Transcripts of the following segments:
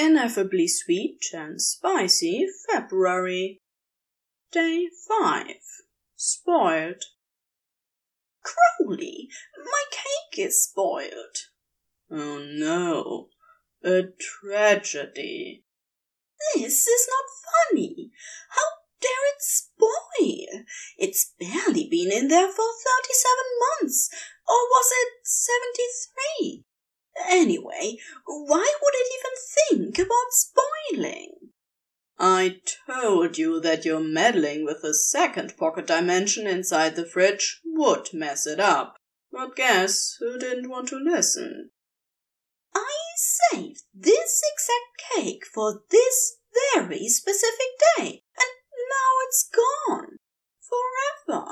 Ineffably sweet and spicy February. Day 5. Spoiled. Crowley, my cake is spoiled. Oh no, a tragedy. This is not funny. How dare it spoil? It's barely been in there for 37 months. Anyway, why would it even think about spoiling? I told you that your meddling with the second pocket dimension inside the fridge would mess it up. But guess who didn't want to listen? I saved this exact cake for this very specific day, and now it's gone. Forever.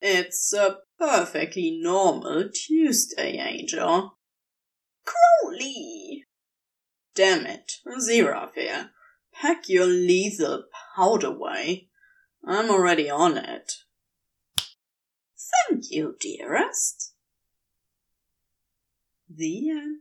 It's a perfectly normal Tuesday, Angel. Crowley! Damn it, Aziraphale. Pack your lethal powder away. I'm already on it. Thank you, dearest. The end.